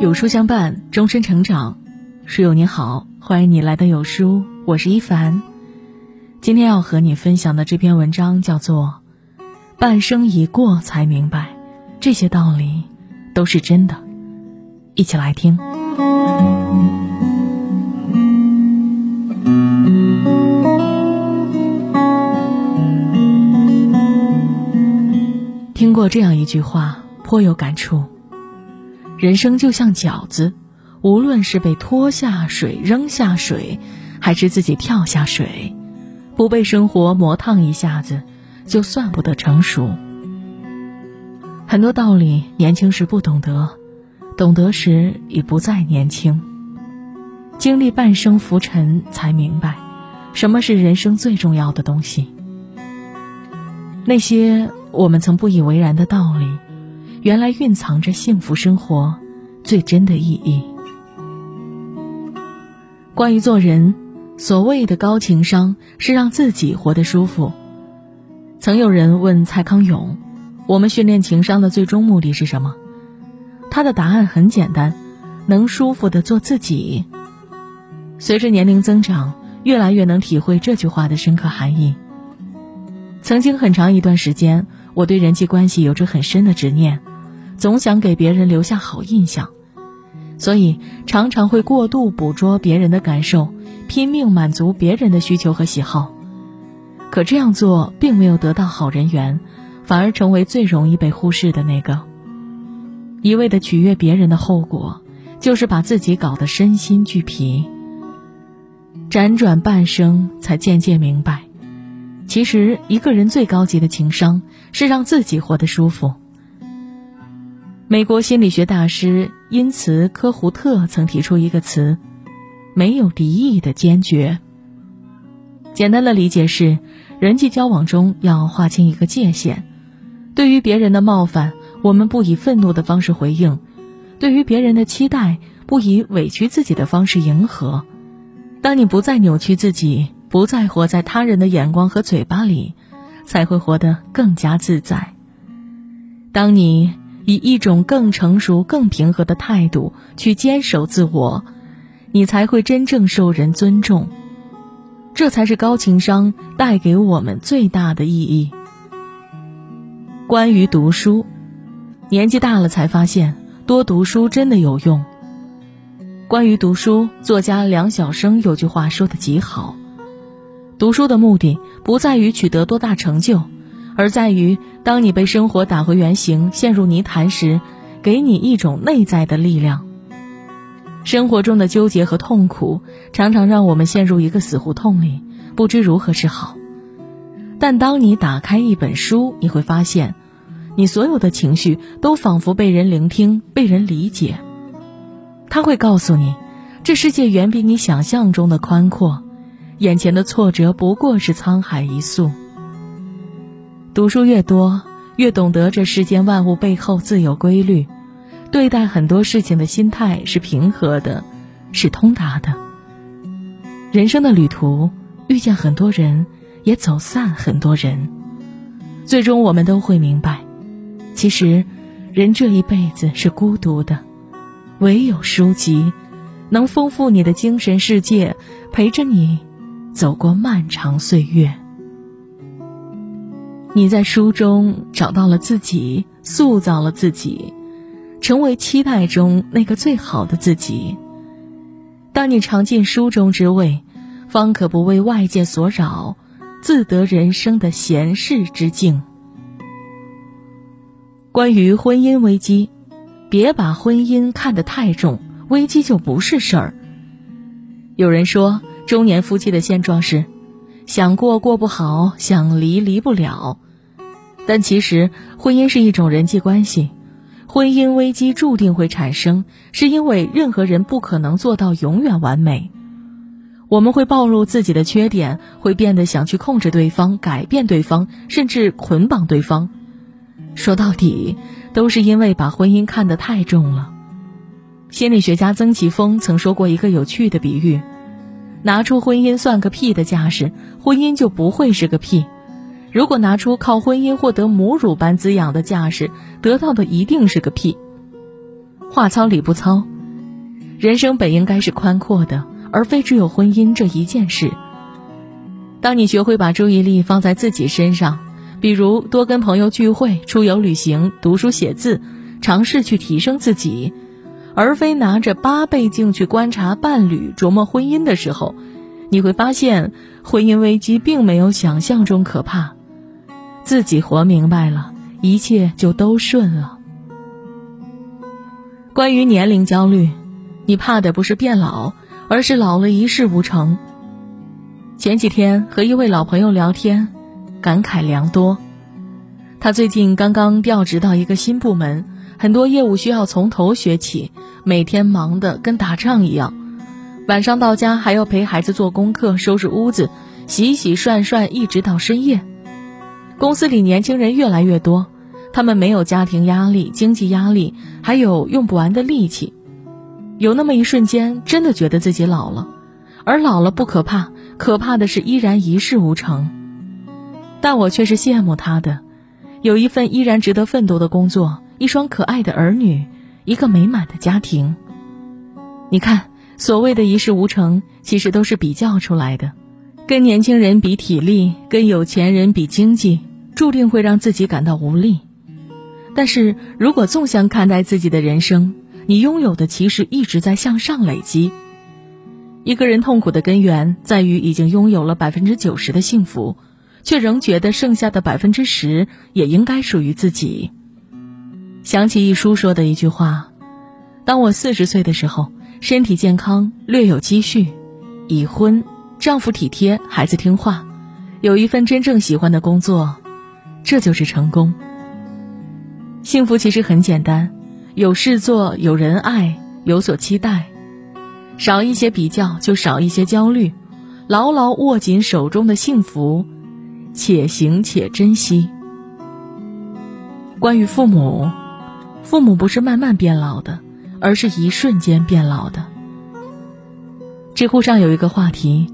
有书相伴，终身成长。书友你好，欢迎你来到有书，我是一凡。今天要和你分享的这篇文章叫做《半生已过才明白，这些道理都是真的》。一起来听。听过这样一句话，颇有感触。人生就像饺子，无论是被拖下水、扔下水，还是自己跳下水，不被生活磨烫一下子，就算不得成熟。很多道理，年轻时不懂得，懂得时已不再年轻。经历半生浮沉，才明白，什么是人生最重要的东西。那些。我们曾不以为然的道理，原来蕴藏着幸福生活最真的意义。关于做人，所谓的高情商是让自己活得舒服。曾有人问蔡康永：“我们训练情商的最终目的是什么？”他的答案很简单：能舒服的做自己。随着年龄增长，越来越能体会这句话的深刻含义。曾经很长一段时间。我对人际关系有着很深的执念，总想给别人留下好印象，所以常常会过度捕捉别人的感受，拼命满足别人的需求和喜好。可这样做并没有得到好人缘，反而成为最容易被忽视的那个。一味的取悦别人的后果，就是把自己搞得身心俱疲。辗转半生，才渐渐明白。其实，一个人最高级的情商是让自己活得舒服。美国心理学大师因茨科胡特曾提出一个词：“没有敌意的坚决。”简单的理解是，人际交往中要划清一个界限。对于别人的冒犯，我们不以愤怒的方式回应；对于别人的期待，不以委屈自己的方式迎合。当你不再扭曲自己。不再活在他人的眼光和嘴巴里，才会活得更加自在。当你以一种更成熟、更平和的态度去坚守自我，你才会真正受人尊重。这才是高情商带给我们最大的意义。关于读书，年纪大了才发现，多读书真的有用。关于读书，作家梁晓声有句话说的极好。读书的目的不在于取得多大成就，而在于当你被生活打回原形、陷入泥潭时，给你一种内在的力量。生活中的纠结和痛苦常常让我们陷入一个死胡同里，不知如何是好。但当你打开一本书，你会发现，你所有的情绪都仿佛被人聆听、被人理解。他会告诉你，这世界远比你想象中的宽阔。眼前的挫折不过是沧海一粟。读书越多，越懂得这世间万物背后自有规律，对待很多事情的心态是平和的，是通达的。人生的旅途，遇见很多人，也走散很多人，最终我们都会明白，其实，人这一辈子是孤独的，唯有书籍，能丰富你的精神世界，陪着你。走过漫长岁月，你在书中找到了自己，塑造了自己，成为期待中那个最好的自己。当你尝尽书中之味，方可不为外界所扰，自得人生的闲适之境。关于婚姻危机，别把婚姻看得太重，危机就不是事儿。有人说。中年夫妻的现状是，想过过不好，想离离不了。但其实，婚姻是一种人际关系，婚姻危机注定会产生，是因为任何人不可能做到永远完美。我们会暴露自己的缺点，会变得想去控制对方、改变对方，甚至捆绑对方。说到底，都是因为把婚姻看得太重了。心理学家曾奇峰曾说过一个有趣的比喻。拿出婚姻算个屁的架势，婚姻就不会是个屁；如果拿出靠婚姻获得母乳般滋养的架势，得到的一定是个屁。话糙理不糙。人生本应该是宽阔的，而非只有婚姻这一件事。当你学会把注意力放在自己身上，比如多跟朋友聚会、出游旅行、读书写字，尝试去提升自己，而非拿着八倍镜去观察伴侣、琢磨婚姻的时候，你会发现，婚姻危机并没有想象中可怕。自己活明白了，一切就都顺了。关于年龄焦虑，你怕的不是变老，而是老了一事无成。前几天和一位老朋友聊天，感慨良多。他最近刚刚调职到一个新部门，很多业务需要从头学起，每天忙得跟打仗一样。晚上到家还要陪孩子做功课、收拾屋子，洗洗涮涮，一直到深夜。公司里年轻人越来越多，他们没有家庭压力、经济压力，还有用不完的力气。有那么一瞬间，真的觉得自己老了，而老了不可怕，可怕的是依然一事无成。但我却是羡慕他的，有一份依然值得奋斗的工作，一双可爱的儿女，一个美满的家庭。你看，所谓的一事无成，其实都是比较出来的，跟年轻人比体力，跟有钱人比经济。注定会让自己感到无力，但是如果纵向看待自己的人生，你拥有的其实一直在向上累积。一个人痛苦的根源在于已经拥有了百分之九十的幸福，却仍觉得剩下的百分之十也应该属于自己。想起一书说的一句话：“当我四十岁的时候，身体健康，略有积蓄，已婚，丈夫体贴，孩子听话，有一份真正喜欢的工作。”这就是成功。幸福其实很简单，有事做，有人爱，有所期待，少一些比较，就少一些焦虑，牢牢握紧手中的幸福，且行且珍惜。关于父母，父母不是慢慢变老的，而是一瞬间变老的。知乎上有一个话题，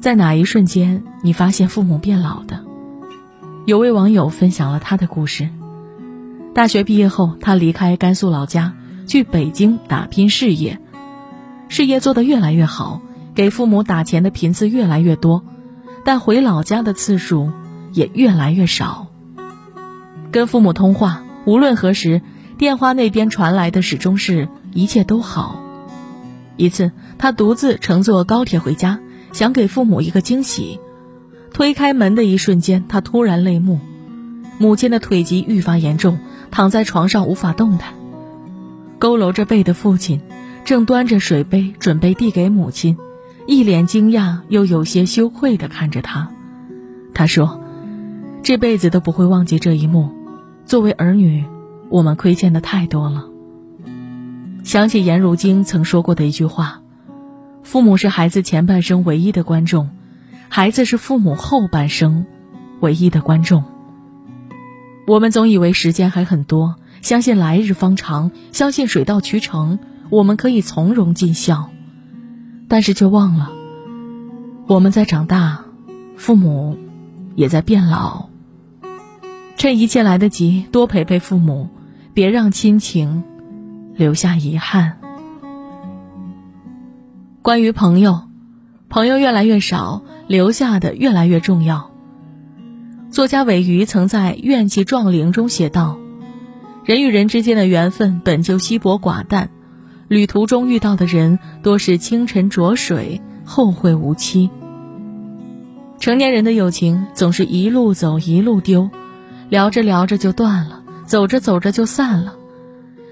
在哪一瞬间你发现父母变老的？有位网友分享了他的故事：大学毕业后，他离开甘肃老家，去北京打拼事业，事业做得越来越好，给父母打钱的频次越来越多，但回老家的次数也越来越少。跟父母通话，无论何时，电话那边传来的始终是一切都好。一次，他独自乘坐高铁回家，想给父母一个惊喜。推开门的一瞬间，他突然泪目。母亲的腿疾愈发严重，躺在床上无法动弹。佝偻着背的父亲，正端着水杯准备递给母亲，一脸惊讶又有些羞愧地看着他。他说：“这辈子都不会忘记这一幕。作为儿女，我们亏欠的太多了。”想起颜如晶曾说过的一句话：“父母是孩子前半生唯一的观众。”孩子是父母后半生唯一的观众。我们总以为时间还很多，相信来日方长，相信水到渠成，我们可以从容尽孝。但是却忘了，我们在长大，父母也在变老。趁一切来得及，多陪陪父母，别让亲情留下遗憾。关于朋友，朋友越来越少。留下的越来越重要。作家韦鱼曾在《怨气壮灵》中写道：“人与人之间的缘分本就稀薄寡淡，旅途中遇到的人多是清晨浊水，后会无期。成年人的友情总是一路走一路丢，聊着聊着就断了，走着走着就散了，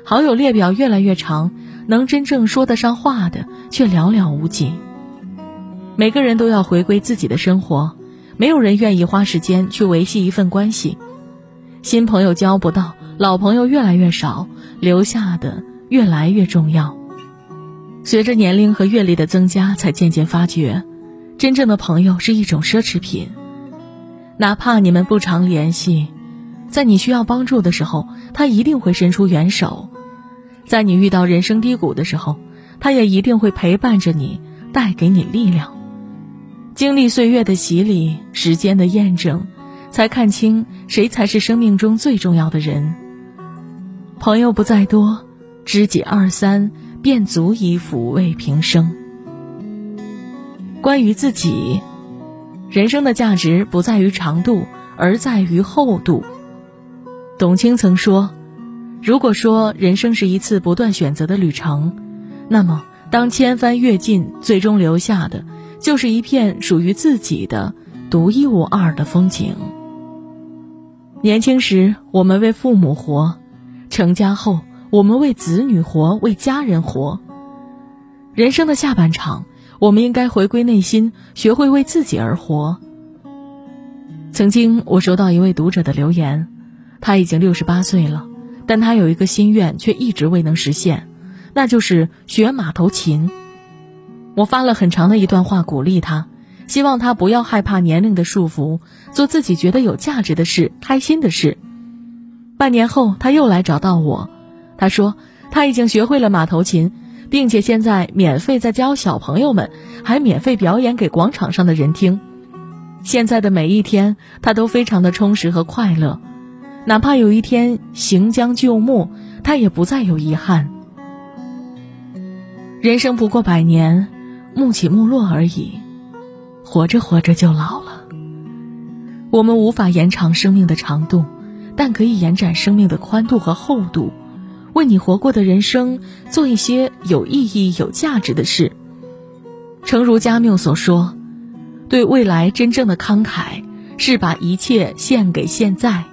好友列表越来越长，能真正说得上话的却寥寥无几。”每个人都要回归自己的生活，没有人愿意花时间去维系一份关系。新朋友交不到，老朋友越来越少，留下的越来越重要。随着年龄和阅历的增加，才渐渐发觉，真正的朋友是一种奢侈品。哪怕你们不常联系，在你需要帮助的时候，他一定会伸出援手；在你遇到人生低谷的时候，他也一定会陪伴着你，带给你力量。经历岁月的洗礼，时间的验证，才看清谁才是生命中最重要的人。朋友不在多，知己二三，便足以抚慰平生。关于自己，人生的价值不在于长度，而在于厚度。董卿曾说：“如果说人生是一次不断选择的旅程，那么当千帆阅尽，最终留下的就是一片属于自己的独一无二的风景。”年轻时，我们为父母活；成家后，我们为子女活，为家人活。人生的下半场，我们应该回归内心，学会为自己而活。曾经，我收到一位读者的留言。他已经六十八岁了，但他有一个心愿却一直未能实现，那就是学马头琴。我发了很长的一段话鼓励他，希望他不要害怕年龄的束缚，做自己觉得有价值的事、开心的事。半年后，他又来找到我，他说他已经学会了马头琴，并且现在免费在教小朋友们，还免费表演给广场上的人听。现在的每一天，他都非常的充实和快乐。哪怕有一天行将就木，他也不再有遗憾。人生不过百年，暮起暮落而已，活着活着就老了。我们无法延长生命的长度，但可以延展生命的宽度和厚度，为你活过的人生做一些有意义、有价值的事。诚如加缪所说：“对未来真正的慷慨，是把一切献给现在。”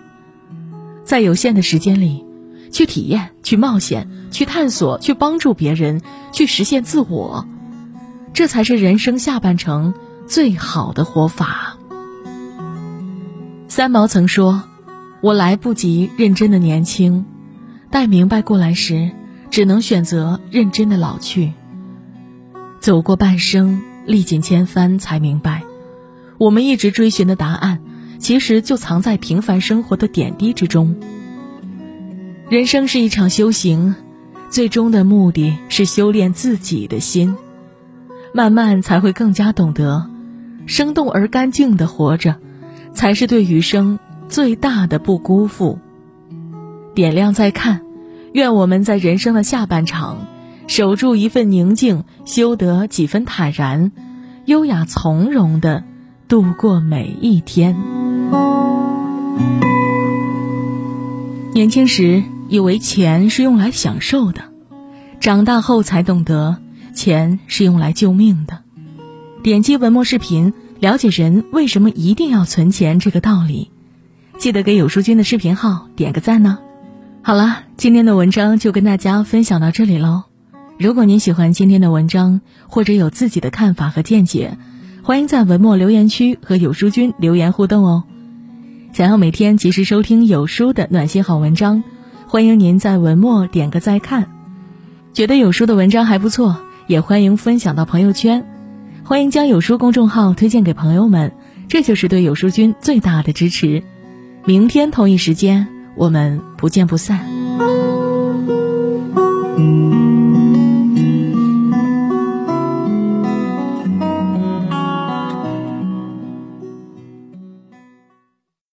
在有限的时间里，去体验、去冒险、去探索、去帮助别人、去实现自我，这才是人生下半程最好的活法。三毛曾说：“我来不及认真的年轻，待明白过来时，只能选择认真的老去。走过半生，历尽千帆，才明白，我们一直追寻的答案。”其实就藏在平凡生活的点滴之中。人生是一场修行，最终的目的是修炼自己的心，慢慢才会更加懂得，生动而干净的活着，才是对余生最大的不辜负。点亮再看，愿我们在人生的下半场，守住一份宁静，修得几分坦然，优雅从容的度过每一天。年轻时以为钱是用来享受的，长大后才懂得钱是用来救命的。点击文末视频，了解人为什么一定要存钱这个道理。记得给有书君的视频号点个赞呢。好了，今天的文章就跟大家分享到这里喽。如果您喜欢今天的文章，或者有自己的看法和见解，欢迎在文末留言区和有书君留言互动哦。想要每天及时收听有书的暖心好文章，欢迎您在文末点个再看。觉得有书的文章还不错，也欢迎分享到朋友圈。欢迎将有书公众号推荐给朋友们，这就是对有书君最大的支持。明天同一时间，我们不见不散。